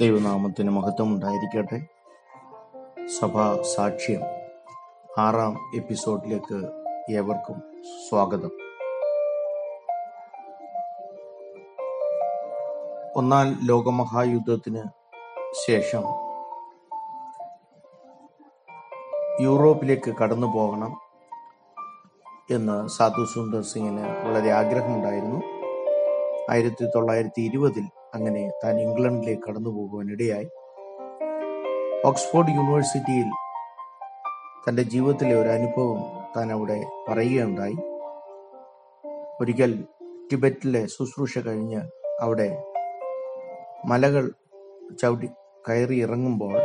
ദൈവനാമത്തിന് മഹത്വം ഉണ്ടായിരിക്കട്ടെ. സഭാ സാക്ഷ്യം ആറാം എപ്പിസോഡിലേക്ക് ഏവർക്കും സ്വാഗതം. ഒന്നാം ലോകമഹായുദ്ധത്തിന് ശേഷം യൂറോപ്പിലേക്ക് കടന്നു പോകണം എന്ന് സാധു സുന്ദർ സിംഗിന് വളരെ ആഗ്രഹമുണ്ടായിരുന്നു. ആയിരത്തി തൊള്ളായിരത്തി ഇരുപതിൽ അങ്ങനെ താൻ ഇംഗ്ലണ്ടിലേക്ക് കടന്നു പോകുവാൻ ഇടയായി ഓക്സ്ഫോർഡ് യൂണിവേഴ്സിറ്റിയിൽ തന്റെ ജീവിതത്തിലെ ഒരു അനുഭവം താൻ അവിടെ പറയുകയുണ്ടായി. ഒരിക്കൽ ടിബറ്റിലെ ശുശ്രൂഷ കഴിഞ്ഞ് അവിടെ മലകൾ ചവിട്ടി കയറി ഇറങ്ങുമ്പോൾ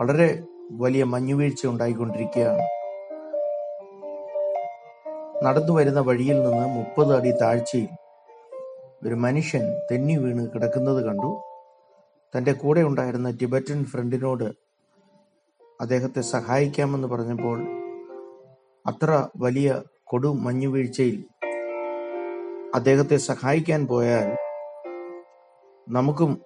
വളരെ വലിയ മഞ്ഞുവീഴ്ച ഉണ്ടായിക്കൊണ്ടിരിക്കുകയാണ്. നടന്നു വരുന്ന വഴിയിൽ നിന്ന് മുപ്പത് അടി താഴ്ചയിൽ ഒരു മനുഷ്യൻ തെന്നി വീണ് കിടക്കുന്നത് കണ്ടു. തന്റെ കൂടെ ഉണ്ടായിരുന്ന ടിബറ്റൻ ഫ്രണ്ടിനോട് അദ്ദേഹത്തെ സഹായിക്കാമെന്ന് പറഞ്ഞപ്പോൾ അത്ര വലിയ കൊടു മഞ്ഞുവീഴ്ചയിൽ അദ്ദേഹത്തെ സഹായിക്കാൻ പോയാൽ നമുക്കും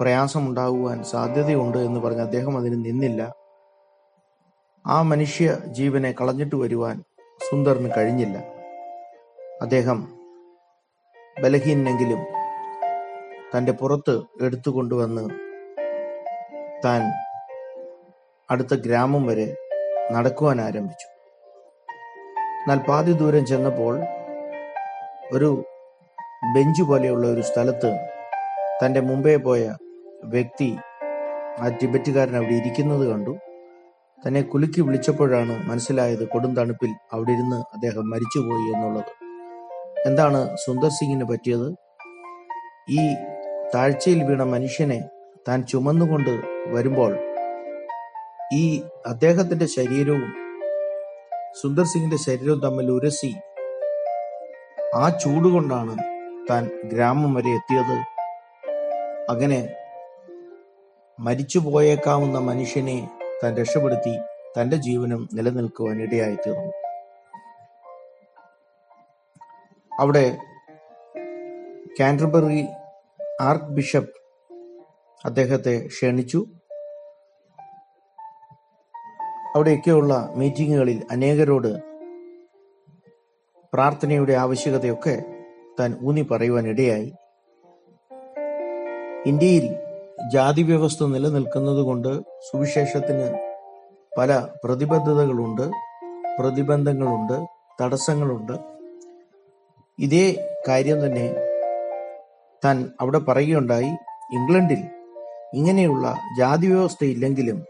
പ്രയാസമുണ്ടാകുവാൻ സാധ്യതയുണ്ട് എന്ന് പറഞ്ഞ് അദ്ദേഹം അതിന് നിന്നില്ല. ആ മനുഷ്യ ജീവനെ കളഞ്ഞിട്ട് വരുവാൻ സുന്ദറിന് കഴിഞ്ഞില്ല. അദ്ദേഹം ബലഹീനെങ്കിലും തന്റെ പുറത്ത് എടുത്തുകൊണ്ടുവന്ന് താൻ അടുത്ത ഗ്രാമം വരെ നടക്കുവാൻ ആരംഭിച്ചു. എന്നാൽ പാതി ദൂരം ചെന്നപ്പോൾ ഒരു ബെഞ്ച് പോലെയുള്ള ഒരു സ്ഥലത്ത് തന്റെ മുമ്പേ പോയ വ്യക്തി ആ ടിബറ്റുകാരൻ അവിടെ ഇരിക്കുന്നത് കണ്ടു. തന്നെ കുലുക്കി വിളിച്ചപ്പോഴാണ് മനസ്സിലായത് കൊടും തണുപ്പിൽ അവിടെ ഇരുന്ന് അദ്ദേഹം മരിച്ചുപോയി എന്നുള്ളത്. എന്താണ് സുന്ദർ സിംഗിന് പറ്റിയത്? ഈ താഴ്ചയിൽ വീണ മനുഷ്യനെ താൻ ചുമന്നുകൊണ്ട് വരുമ്പോൾ ഈ അദ്ദേഹത്തിന്റെ ശരീരവും സുന്ദർ സിംഗിന്റെ ശരീരവും തമ്മിൽ ഉരസി ആ ചൂടുകൊണ്ടാണ് താൻ ഗ്രാമം വരെ എത്തിയത്. അങ്ങനെ മരിച്ചു പോയേക്കാവുന്ന മനുഷ്യനെ താൻ രക്ഷപ്പെടുത്തി തന്റെ ജീവനും നിലനിൽക്കുവാൻ ഇടയായി തീർന്നു അവിടെ കാൻഡർബറി ആർക്ക് ബിഷപ്പ് അദ്ദേഹത്തെ ക്ഷണിച്ചു. അവിടെയൊക്കെയുള്ള മീറ്റിങ്ങുകളിൽ അനേകരോട് പ്രാർത്ഥനയുടെ ആവശ്യകതയൊക്കെ താൻ ഊന്നി പറയുവാൻ ഇടയായി ഇന്ത്യയിൽ ജാതി വ്യവസ്ഥ നിലനിൽക്കുന്നത് കൊണ്ട് സുവിശേഷത്തിന് പല പ്രതിബദ്ധതകളുണ്ട് പ്രതിബന്ധങ്ങളുണ്ട് തടസ്സങ്ങളുണ്ട്. ഇതേ കാര്യം തന്നെ താൻ അവിടെ പറയുകയുണ്ടായി. ഇംഗ്ലണ്ടിൽ ഇങ്ങനെയുള്ള ജാതി വ്യവസ്ഥയില്ലെങ്കിലും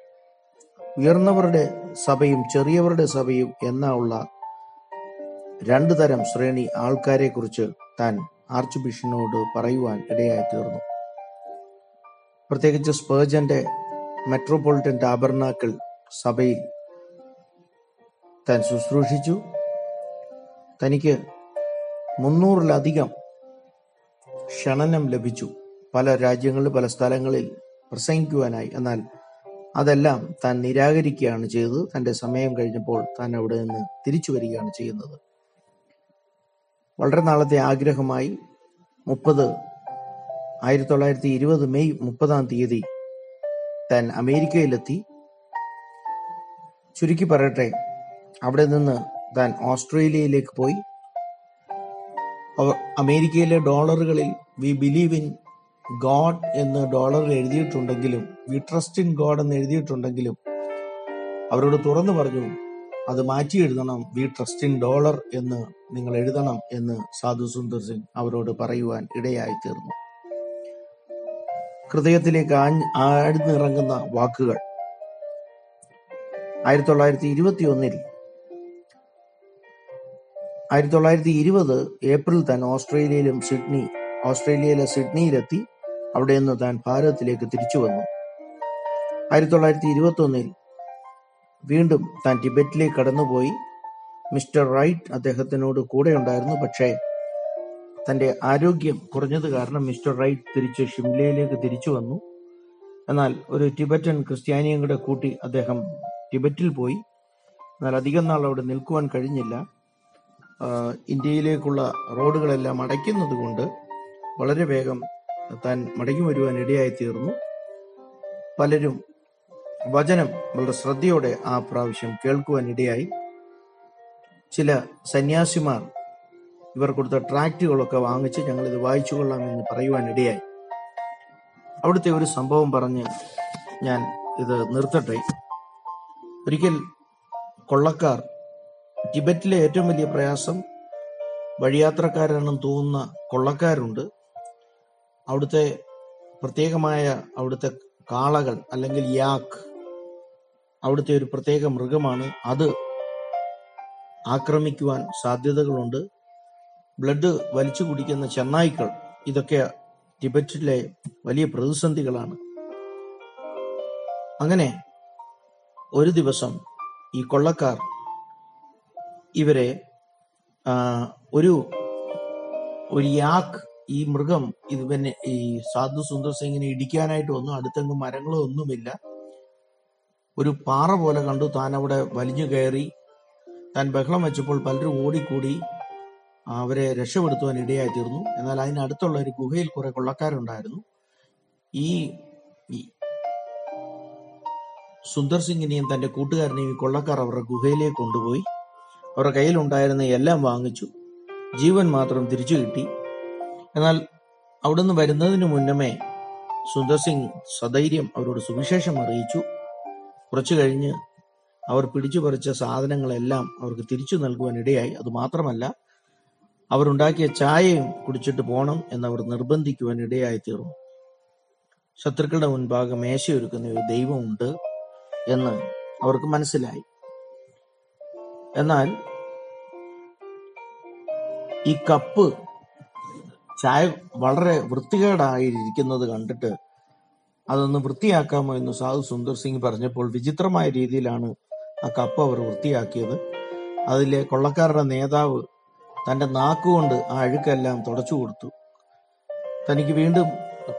ഉയർന്നവരുടെ സഭയും ചെറിയവരുടെ സഭയും എന്ന ഉള്ള രണ്ടു തരം ശ്രേണി ആൾക്കാരെ കുറിച്ച് താൻ ആർച്ച് ബിഷനോട് പറയുവാൻ ഇടയായി തീർന്നു. പ്രത്യേകിച്ച് സ്പേജന്റെ മെട്രോപൊളിറ്റൻ ടാബർനാക്കിൾ സഭയിൽ താൻ ശുശ്രൂഷിച്ചു. തനിക്ക് മുന്നൂറിലധികം ക്ഷണനം ലഭിച്ചു. പല രാജ്യങ്ങളിൽ പല സ്ഥലങ്ങളിൽ പ്രസംഗിക്കുവാനായി. എന്നാൽ അതെല്ലാം താൻ നിരാകരിക്കുകയാണ് ചെയ്തത്. തന്റെ സമയം കഴിഞ്ഞപ്പോൾ താൻ അവിടെ നിന്ന് തിരിച്ചു വരികയാണ് ചെയ്യുന്നത്. വളരെ നാളത്തെ ആഗ്രഹമായി മുപ്പത് ആയിരത്തി തൊള്ളായിരത്തി ഇരുപത് മെയ് മുപ്പതാം തീയതി താൻ അമേരിക്കയിലെത്തി. ചുരുക്കി പറയട്ടെ അവിടെ നിന്ന് താൻ ഓസ്ട്രേലിയയിലേക്ക് പോയി. അമേരിക്കയിലെ ഡോളറുകളിൽ വി ബിലീവ് ഇൻ ഗോഡ് എന്ന് ഡോളറിൽ എഴുതിയിട്ടുണ്ടെങ്കിലും വി ട്രസ്റ്റ് ഇൻ ഗോഡ് എന്ന് എഴുതിയിട്ടുണ്ടെങ്കിലും അവരോട് തുറന്നു പറഞ്ഞു അത് മാറ്റി എഴുതണം വി ട്രസ്റ്റ് ഇൻ ഡോളർ എന്ന് നിങ്ങൾ എഴുതണം എന്ന് സാധു സുന്ദർ സിംഗ് അവരോട് പറയുവാൻ ഇടയായി തീർന്നു ഹൃദയത്തിലേക്ക് ആഴ്ന്നിറങ്ങുന്ന വാക്കുകൾ. ആയിരത്തി തൊള്ളായിരത്തി ഇരുപത്തി ഒന്നിൽ ആയിരത്തി തൊള്ളായിരത്തി ഇരുപത് ഏപ്രിൽ താൻ ഓസ്ട്രേലിയയിലും സിഡ്നി ഓസ്ട്രേലിയയിലെ സിഡ്നിയിലെത്തി. അവിടെ നിന്ന് താൻ ഭാരതത്തിലേക്ക് തിരിച്ചു വന്നു. ആയിരത്തി തൊള്ളായിരത്തി ഇരുപത്തി ഒന്നിൽ വീണ്ടും താൻ ടിബറ്റിലേക്ക് കടന്നുപോയി. മിസ്റ്റർ റൈറ്റ് അദ്ദേഹത്തിനോട് കൂടെ ഉണ്ടായിരുന്നു പക്ഷേ തന്റെ ആരോഗ്യം കുറഞ്ഞത് കാരണം മിസ്റ്റർ റൈറ്റ് തിരിച്ച് ഷിംലയിലേക്ക് തിരിച്ചു വന്നു. എന്നാൽ ഒരു ടിബറ്റൻ ക്രിസ്ത്യാനിയും കൂടെ കൂട്ടി അദ്ദേഹം ടിബറ്റിൽ പോയി. എന്നാൽ അധികം നാൾ അവിടെ നിൽക്കുവാൻ കഴിഞ്ഞില്ല. ഇന്ത്യയിലേക്കുള്ള റോഡുകളെല്ലാം അടയ്ക്കുന്നത് കൊണ്ട് വളരെ വേഗം താൻ മടങ്ങി വരുവാൻ ഇടയായി തീർന്നു പലരും വചനം വളരെ ശ്രദ്ധയോടെ ആ പ്രാവശ്യം കേൾക്കുവാൻ ഇടയായി. ചില സന്യാസിമാർ ഇവർ കൊടുത്ത ട്രാക്റ്റുകളൊക്കെ വാങ്ങിച്ച് ഞങ്ങൾ ഇത് വായിച്ചു കൊള്ളാമെന്ന് പറയുവാൻ ഇടയായി. അവിടുത്തെ ഒരു സംഭവം പറഞ്ഞ് ഞാൻ ഇത് നിർത്തട്ടെ. ഒരിക്കൽ കൊള്ളക്കാർ ടിബറ്റിലെ ഏറ്റവും വലിയ പ്രയാസം വഴിയാത്രക്കാരാണെന്ന് തോന്നുന്ന കൊള്ളക്കാരുണ്ട്. അവിടുത്തെ പ്രത്യേകമായ അവിടുത്തെ കാളകൾ അല്ലെങ്കിൽ യാക്ക് അവിടുത്തെ ഒരു പ്രത്യേക മൃഗമാണ്. അത് ആക്രമിക്കുവാൻ സാധ്യതകളുണ്ട്. ബ്ലഡ് വലിച്ചു കുടിക്കുന്ന ചെന്നായ്ക്കൾ ഇതൊക്കെ ടിബറ്റിലെ വലിയ പ്രതിസന്ധികളാണ്. അങ്ങനെ ഒരു ദിവസം ഈ കൊള്ളക്കാർ ഇവരെ ഒരു ഒരു യാക്ക് ഈ മൃഗം ഇത് പിന്നെ ഈ സാധു സുന്ദർ സിംഗിനെ ഇടിക്കാനായിട്ട് വന്നു. അടുത്തെങ്ങും മരങ്ങളോ ഒന്നുമില്ല. ഒരു പാറ പോലെ കണ്ടു താൻ അവിടെ വലിഞ്ഞു കയറി. താൻ ബഹളം വെച്ചപ്പോൾ പലരും ഓടിക്കൂടി അവരെ രക്ഷപ്പെടുത്തുവാൻ ഇടയായി തീർന്നു. എന്നാൽ അതിനടുത്തുള്ള ഒരു ഗുഹയിൽ കുറെ കൊള്ളക്കാരുണ്ടായിരുന്നു. ഈ സുന്ദർ സിംഗിനെയും തന്റെ കൂട്ടുകാരനെയും കൊള്ളക്കാർ അവരുടെ ഗുഹയിലേക്ക് കൊണ്ടുപോയി. അവരുടെ കയ്യിലുണ്ടായിരുന്ന എല്ലാം വാങ്ങിച്ചു. ജീവൻ മാത്രം തിരിച്ചു കിട്ടി. എന്നാൽ അവിടുന്ന് വരുന്നതിന് മുന്നമേ സുന്ദർ സിംഗ് സധൈര്യം അവരോട് സുവിശേഷം അറിയിച്ചു. കുറച്ചു കഴിഞ്ഞ് അവർ പിടിച്ചു പറിച്ച സാധനങ്ങളെല്ലാം അവർക്ക് തിരിച്ചു നൽകുവാൻ ഇടയായി. അത് മാത്രമല്ല അവരുണ്ടാക്കിയ ചായയും കുടിച്ചിട്ട് പോകണം എന്നവർ നിർബന്ധിക്കുവാൻ ഇടയായി തീർന്നു. ശത്രുക്കളുടെ മുൻപാകെ മേശയൊരുക്കുന്ന ഒരു ദൈവമുണ്ട് എന്ന് അവർക്ക് മനസ്സിലായി. എന്നാൽ ഈ കപ്പ് ചായ വളരെ വൃത്തികേടായിരിക്കുന്നത് കണ്ടിട്ട് അതൊന്ന് വൃത്തിയാക്കാമോ എന്ന് സാധു സുന്ദർ സിംഗ് പറഞ്ഞപ്പോൾ വിചിത്രമായ രീതിയിലാണ് ആ കപ്പ് അവർ വൃത്തിയാക്കിയത്. അതിലെ കൊള്ളക്കാരുടെ നേതാവ് തന്റെ നാക്കുകൊണ്ട് ആ അഴുക്കെല്ലാം തുടച്ചു കൊടുത്തു. തനിക്ക് വീണ്ടും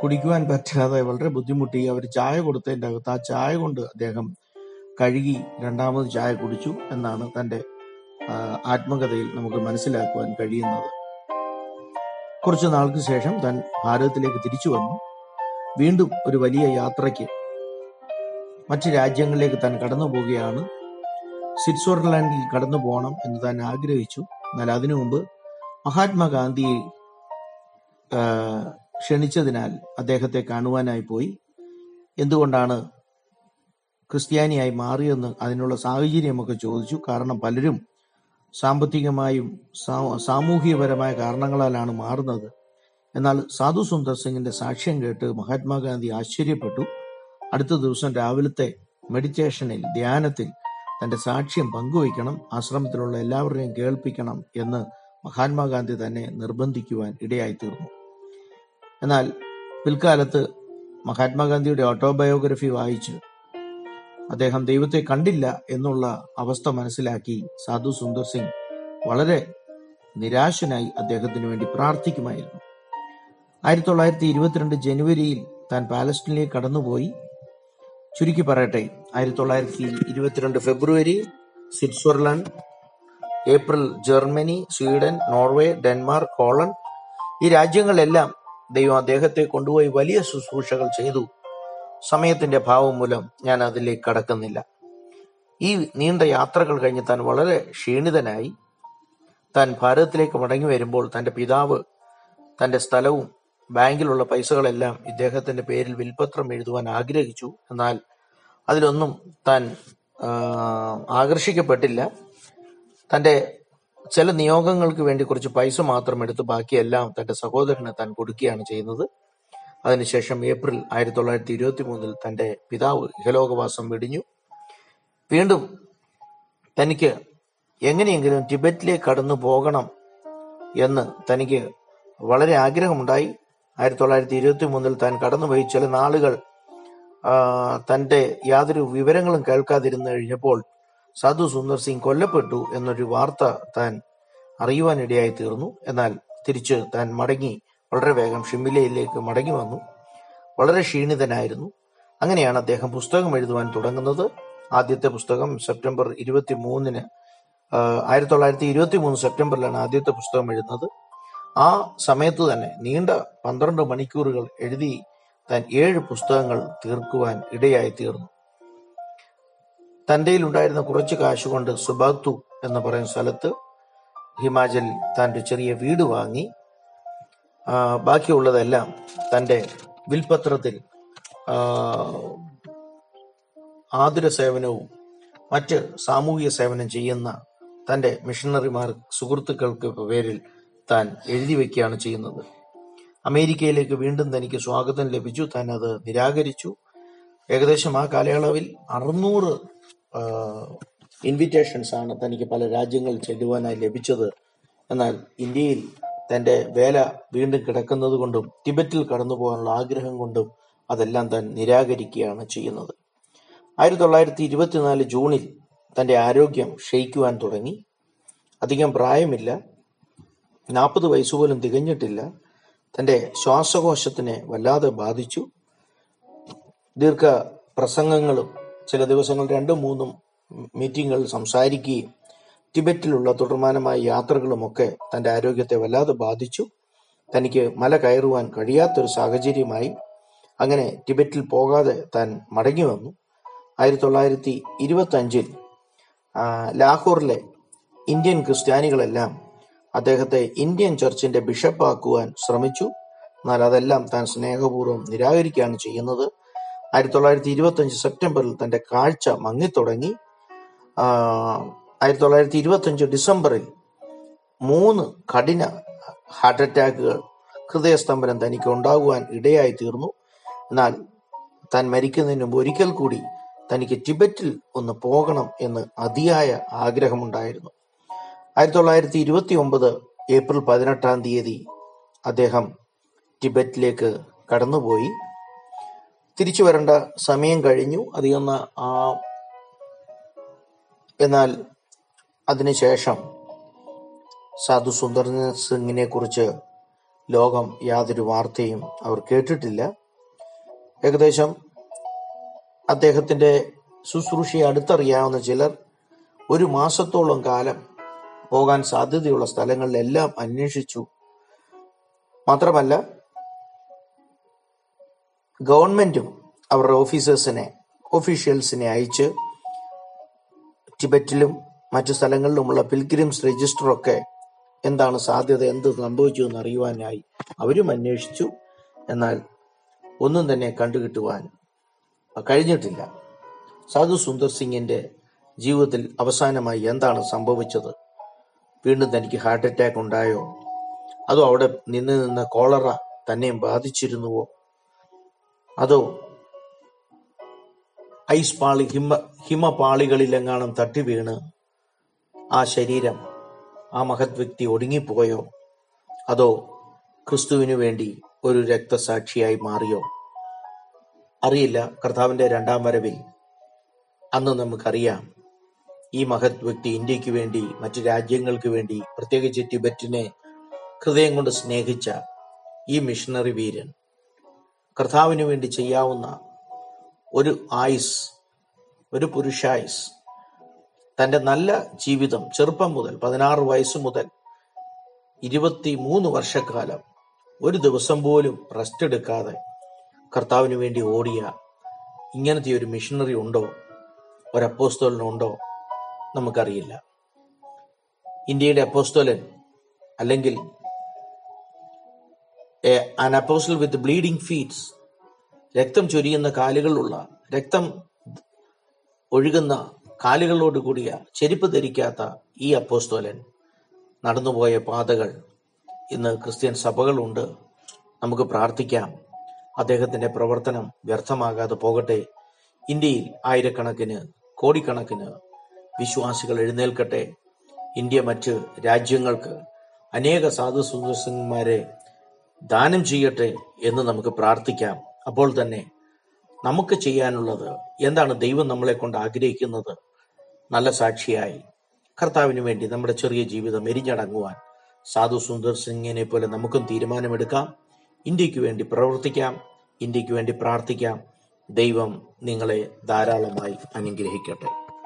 കുടിക്കുവാൻ പറ്റാതെ വളരെ ബുദ്ധിമുട്ടി. അവർ ചായ കൊടുത്തതിന്റെ അകത്ത് ആ ചായ കൊണ്ട് അദ്ദേഹം കഴുകി രണ്ടാമത് ചായ കുടിച്ചു എന്നാണ് തന്റെ ആത്മകഥയിൽ നമുക്ക് മനസ്സിലാക്കുവാൻ കഴിയുന്നത്. കുറച്ചു നാൾക്ക് ശേഷം താൻ ഭാരതത്തിലേക്ക് തിരിച്ചു വന്നു. വീണ്ടും ഒരു വലിയ യാത്രയ്ക്ക് മറ്റ് രാജ്യങ്ങളിലേക്ക് താൻ കടന്നു പോവുകയാണ്. സ്വിറ്റ്സർലാൻഡിൽ കടന്നു പോകണം എന്ന് താൻ ആഗ്രഹിച്ചു. എന്നാൽ അതിനു മുമ്പ് മഹാത്മാഗാന്ധിയെ ക്ഷണിച്ചതിനാൽ അദ്ദേഹത്തെ കാണുവാനായി പോയി. എന്തുകൊണ്ടാണ് ക്രിസ്ത്യാനിയായി മാറിയെന്ന് അതിനുള്ള സാഹചര്യമൊക്കെ ചോദിച്ചു. കാരണം പലരും സാമ്പത്തികമായും സാമൂഹികപരമായ കാരണങ്ങളാലാണ് മാറുന്നത്. എന്നാൽ സാധു സുന്ദർ സിംഗിന്റെ സാക്ഷ്യം കേട്ട് മഹാത്മാഗാന്ധി ആശ്ചര്യപ്പെട്ടു. അടുത്ത ദിവസം രാവിലത്തെ മെഡിറ്റേഷനിൽ ധ്യാനത്തിൽ തന്റെ സാക്ഷ്യം പങ്കുവയ്ക്കണം ആശ്രമത്തിലുള്ള എല്ലാവരെയും കേൾപ്പിക്കണം എന്ന് മഹാത്മാഗാന്ധി തന്നെ നിർബന്ധിക്കുവാൻ ഇടയായി തീർന്നു എന്നാൽ പിൽക്കാലത്ത് മഹാത്മാഗാന്ധിയുടെ ഓട്ടോബയോഗ്രഫി വായിച്ച് അദ്ദേഹം ദൈവത്തെ കണ്ടില്ല എന്നുള്ള അവസ്ഥ മനസ്സിലാക്കി സാധു സുന്ദർ സിംഗ് വളരെ നിരാശനായി അദ്ദേഹത്തിന് വേണ്ടി പ്രാർത്ഥിക്കുമായിരുന്നു. ആയിരത്തി തൊള്ളായിരത്തി ഇരുപത്തിരണ്ട് ജനുവരിയിൽ താൻ പാലസ്റ്റീനിലേക്ക് കടന്നുപോയി. ചുരുക്കി പറയട്ടെ ആയിരത്തി തൊള്ളായിരത്തി ഇരുപത്തിരണ്ട് February Switzerland April Germany Sweden Norway Denmark Holland ഈ രാജ്യങ്ങളെല്ലാം ദൈവം അദ്ദേഹത്തെ കൊണ്ടുപോയി വലിയ ശുശ്രൂഷകൾ ചെയ്തു. സമയത്തിന്റെ ഭാവം മൂലം ഞാൻ അതിലേക്ക് കടക്കുന്നില്ല. ഈ നീണ്ട യാത്രകൾ കഴിഞ്ഞ് താൻ വളരെ ക്ഷീണിതനായി. താൻ ഭാരതത്തിലേക്ക് മടങ്ങി വരുമ്പോൾ തന്റെ പിതാവ് തന്റെ സ്ഥലവും ബാങ്കിലുള്ള പൈസകളെല്ലാം ഇദ്ദേഹത്തിന്റെ പേരിൽ വിൽപത്രം എഴുതുവാൻ ആഗ്രഹിച്ചു. എന്നാൽ അതിലൊന്നും താൻ ആകർഷിക്കപ്പെട്ടില്ല. തന്റെ ചില നിയോഗങ്ങൾക്ക് വേണ്ടി കുറച്ച് പൈസ മാത്രം എടുത്ത് ബാക്കിയെല്ലാം തന്റെ സഹോദരന് താൻ കൊടുക്കുകയാണ് ചെയ്യുന്നത്. അതിനുശേഷം ഏപ്രിൽ ആയിരത്തി തൊള്ളായിരത്തി ഇരുപത്തി മൂന്നിൽ തന്റെ പിതാവ് ഇഹലോകവാസം വെടിഞ്ഞു. വീണ്ടും തനിക്ക് എങ്ങനെയെങ്കിലും ടിബറ്റിലേക്ക് കടന്നു പോകണം എന്ന് തനിക്ക് വളരെ ആഗ്രഹമുണ്ടായി. ആയിരത്തി തൊള്ളായിരത്തി ഇരുപത്തി മൂന്നിൽ താൻ കടന്നുപോയി. ചില നാളുകൾ തന്റെ യാതൊരു വിവരങ്ങളും കേൾക്കാതിരുന്നു കഴിഞ്ഞപ്പോൾ സാധു സുന്ദർ സിംഗ് കൊല്ലപ്പെട്ടു എന്നൊരു വാർത്ത താൻ അറിയുവാനിടയായി തീർന്നു. എന്നാൽ തിരിച്ച് താൻ മടങ്ങി വളരെ വേഗം ഷിമിലയിലേക്ക് മടങ്ങി വന്നു. വളരെ ക്ഷീണിതനായിരുന്നു. അങ്ങനെയാണ് അദ്ദേഹം പുസ്തകം എഴുതുവാൻ തുടങ്ങുന്നത്. ആദ്യത്തെ പുസ്തകം സെപ്റ്റംബർ ഇരുപത്തി മൂന്നിന് ആയിരത്തി തൊള്ളായിരത്തി ഇരുപത്തി മൂന്ന് സെപ്റ്റംബറിലാണ് ആദ്യത്തെ പുസ്തകം എഴുതുന്നത്. ആ സമയത്ത് തന്നെ നീണ്ട പന്ത്രണ്ട് മണിക്കൂറുകൾ എഴുതി താൻ ഏഴ് പുസ്തകങ്ങൾ തീർക്കുവാൻ ഇടയായി തീർന്നു. തന്റെയിൽ ഉണ്ടായിരുന്ന കുറച്ച് കാശ് കൊണ്ട് സുബാത്തു എന്ന് പറയുന്ന സ്ഥലത്ത് ഹിമാചലിൽ താന്റെ ചെറിയ വീട് വാങ്ങി. ബാക്കിയുള്ളതെല്ലാം തന്റെ വിൽപത്രത്തിൽ ആതുര സേവനവും മറ്റ് സാമൂഹിക സേവനം ചെയ്യുന്ന തന്റെ മിഷണറിമാർ സുഹൃത്തുക്കൾക്ക് പേരിൽ താൻ എഴുതി വെക്കുകയാണ് ചെയ്യുന്നത്. അമേരിക്കയിലേക്ക് വീണ്ടും തനിക്ക് സ്വാഗതം ലഭിച്ചു. താൻ അത് നിരാകരിച്ചു. ഏകദേശം ആ കാലയളവിൽ അറുന്നൂറ് ഇൻവിറ്റേഷൻസ് ആണ് തനിക്ക് പല രാജ്യങ്ങളിൽ ചെല്ലുവാനായി ലഭിച്ചത്. എന്നാൽ ഇന്ത്യയിൽ തന്റെ വേല വീണ്ടും കിടക്കുന്നതുകൊണ്ടും ടിബറ്റിൽ കടന്നു പോകാനുള്ള ആഗ്രഹം കൊണ്ടും അതെല്ലാം താൻ നിരാകരിക്കുകയാണ് ചെയ്യുന്നത്. ആയിരത്തി തൊള്ളായിരത്തി ഇരുപത്തിനാല് ജൂണിൽ തന്റെ ആരോഗ്യം ക്ഷയിക്കുവാൻ തുടങ്ങി. അധികം പ്രായമില്ല. നാൽപ്പത് വയസ്സുപോലും തികഞ്ഞിട്ടില്ല. തന്റെ ശ്വാസകോശത്തിനെ വല്ലാതെ ബാധിച്ചു. ദീർഘ പ്രസംഗങ്ങളും ചില ദിവസങ്ങൾ രണ്ടും മൂന്നും മീറ്റിങ്ങുകൾ സംസാരിക്കുകയും ടിബറ്റിലുള്ള തുടർമാനമായ യാത്രകളുമൊക്കെ തന്റെ ആരോഗ്യത്തെ വല്ലാതെ ബാധിച്ചു. തനിക്ക് മല കയറുവാൻ കഴിയാത്തൊരു സാഹചര്യമായി അങ്ങനെ ടിബറ്റിൽ പോകാതെ താൻ മടങ്ങി വന്നു. ആയിരത്തി തൊള്ളായിരത്തി ഇരുപത്തി അഞ്ചിൽ ലാഹോറിലെ ഇന്ത്യൻ ക്രിസ്ത്യാനികളെല്ലാം അദ്ദേഹത്തെ ഇന്ത്യൻ ചർച്ചിന്റെ ബിഷപ്പാക്കുവാൻ ശ്രമിച്ചു. എന്നാൽ അതെല്ലാം താൻ സ്നേഹപൂർവം നിരാകരിക്കുകയാണ് ചെയ്യുന്നത്. ആയിരത്തി തൊള്ളായിരത്തി ഇരുപത്തി അഞ്ച് സെപ്റ്റംബറിൽ തന്റെ കാഴ്ച മങ്ങിത്തുടങ്ങി. ആയിരത്തി തൊള്ളായിരത്തി ഇരുപത്തി അഞ്ച് ഡിസംബറിൽ മൂന്ന് കഠിന ഹാർട്ട് അറ്റാക്കുകൾ ഹൃദയസ്തംഭനം തനിക്ക് ഉണ്ടാകുവാൻ ഇടയായി തീർന്നു. എന്നാൽ താൻ മരിക്കുന്നതിന് മുമ്പ് ഒരിക്കൽ കൂടി തനിക്ക് ടിബറ്റിൽ ഒന്ന് പോകണം എന്ന് അതിയായ ആഗ്രഹമുണ്ടായിരുന്നു. ആയിരത്തി തൊള്ളായിരത്തി ഇരുപത്തി ഒമ്പത് ഏപ്രിൽ പതിനെട്ടാം തീയതി അദ്ദേഹം ടിബറ്റിലേക്ക് കടന്നുപോയി. തിരിച്ചു വരേണ്ട സമയം കഴിഞ്ഞു. അതിയൊന്ന് ആ എന്നാൽ അതിനുശേഷം സാധു സുന്ദർ സിംഗിനെ കുറിച്ച് ലോകം യാതൊരു വാർത്തയും അവർ കേട്ടിട്ടില്ല. ഏകദേശം അദ്ദേഹത്തിന്റെ ശുശ്രൂഷയെ അടുത്തറിയാവുന്ന ചിലർ ഒരു മാസത്തോളം കാലം പോകാൻ സാധ്യതയുള്ള സ്ഥലങ്ങളിലെല്ലാം അന്വേഷിച്ചു. മാത്രമല്ല ഗവൺമെന്റും അവരുടെ ഓഫീസേഴ്സിനെ ഓഫീഷ്യൽസിനെ അയച്ച് ടിബറ്റിലും മറ്റു സ്ഥലങ്ങളിലുമുള്ള പിൽഗ്രിംസ് രജിസ്റ്ററൊക്കെ എന്താണ് സാധ്യത എന്ത് സംഭവിച്ചു എന്ന് അറിയുവാനായി അവരും അന്വേഷിച്ചു. എന്നാൽ ഒന്നും തന്നെ കണ്ടുകിട്ടുവാൻ കഴിഞ്ഞിട്ടില്ല. സാധു സുന്ദർ സിംഗിന്റെ ജീവിതത്തിൽ അവസാനമായി എന്താണ് സംഭവിച്ചത്? വീണ്ടും തനിക്ക് ഹാർട്ട് അറ്റാക്ക് ഉണ്ടായോ? അതോ അവിടെ നിന്ന് നിന്ന് കോളറ തന്നെയും ബാധിച്ചിരുന്നുവോ? അതോ ഐസ് പാളി ഹിമ ഹിമപാളികളിലെങ്ങാനും തട്ടി വീണ് ആ ശരീരം ആ മഹത് വ്യക്തി ഒടുങ്ങിപ്പോയോ? അതോ ക്രിസ്തുവിനു വേണ്ടി ഒരു രക്തസാക്ഷിയായി മാറിയോ? അറിയില്ല. കർത്താവിന്റെ രണ്ടാം വരവിൽ അന്ന് നമുക്കറിയാം. ഈ മഹത് വ്യക്തി ഇന്ത്യയ്ക്ക് വേണ്ടി മറ്റു രാജ്യങ്ങൾക്ക് വേണ്ടി പ്രത്യേകിച്ച് ടിബറ്റിനെ ഹൃദയം കൊണ്ട് സ്നേഹിച്ച ഈ മിഷണറി വീരൻ കർത്താവിന് വേണ്ടി ചെയ്യാവുന്ന ഒരു ആയുസ് ഒരു പുരുഷായുസ് തന്റെ നല്ല ജീവിതം ചെറുപ്പം മുതൽ പതിനാറ് വയസ്സ് മുതൽ ഇരുപത്തി മൂന്ന് വർഷക്കാലം ഒരു ദിവസം പോലും റെസ്റ്റ് എടുക്കാതെ കർത്താവിന് വേണ്ടി ഓടിയ ഇങ്ങനത്തെ ഒരു മിഷണറി ഉണ്ടോ? ഒരു നമുക്കറിയില്ല. ഇന്ത്യയുടെ അപ്പോസ്തോലൻ അല്ലെങ്കിൽ അൻ അപ്പോസ്റ്റൽ വിത്ത് ബ്ലീഡിംഗ് ഫീറ്റ്സ് രക്തം ചൊരിയുന്ന കാലുകളുള്ള രക്തം ഒഴുകുന്ന കാലുകളോട് കൂടിയ ചെരുപ്പ് ധരിക്കാത്ത ഈ അപ്പോസ്തോലൻ നടന്നുപോയ പാതകൾ ഇന്ന് ക്രിസ്ത്യൻ സഭകളുണ്ട്. നമുക്ക് പ്രാർത്ഥിക്കാം. അദ്ദേഹത്തിന്റെ പ്രവർത്തനം വ്യർത്ഥമാകാതെ പോകട്ടെ. ഇന്ത്യയിൽ ആയിരക്കണക്കിന് കോടിക്കണക്കിന് വിശ്വാസികൾ എഴുന്നേൽക്കട്ടെ. ഇന്ത്യ മറ്റ് രാജ്യങ്ങൾക്ക് അനേക സാധു സുന്ദർശന്മാരെ ദാനം ചെയ്യട്ടെ എന്ന് നമുക്ക് പ്രാർത്ഥിക്കാം. അപ്പോൾ തന്നെ നമുക്ക് ചെയ്യാനുള്ളത് എന്താണ് ദൈവം നമ്മളെ കൊണ്ട് ആഗ്രഹിക്കുന്നത്? നല്ല സാക്ഷിയായി. കർത്താവിന് വേണ്ടി നമ്മുടെ ചെറിയ ജീവിതം എരിഞ്ഞടങ്ങുവാൻ സാധു സുന്ദർ സിംഗിനെ പോലെ നമുക്കും തീരുമാനമെടുക്കാം. ഇന്ത്യയ്ക്ക് വേണ്ടി പ്രവർത്തിക്കാം. ഇന്ത്യയ്ക്ക് വേണ്ടി പ്രാർത്ഥിക്കാം. ദൈവം നിങ്ങളെ ധാരാളമായി അനുഗ്രഹിക്കട്ടെ.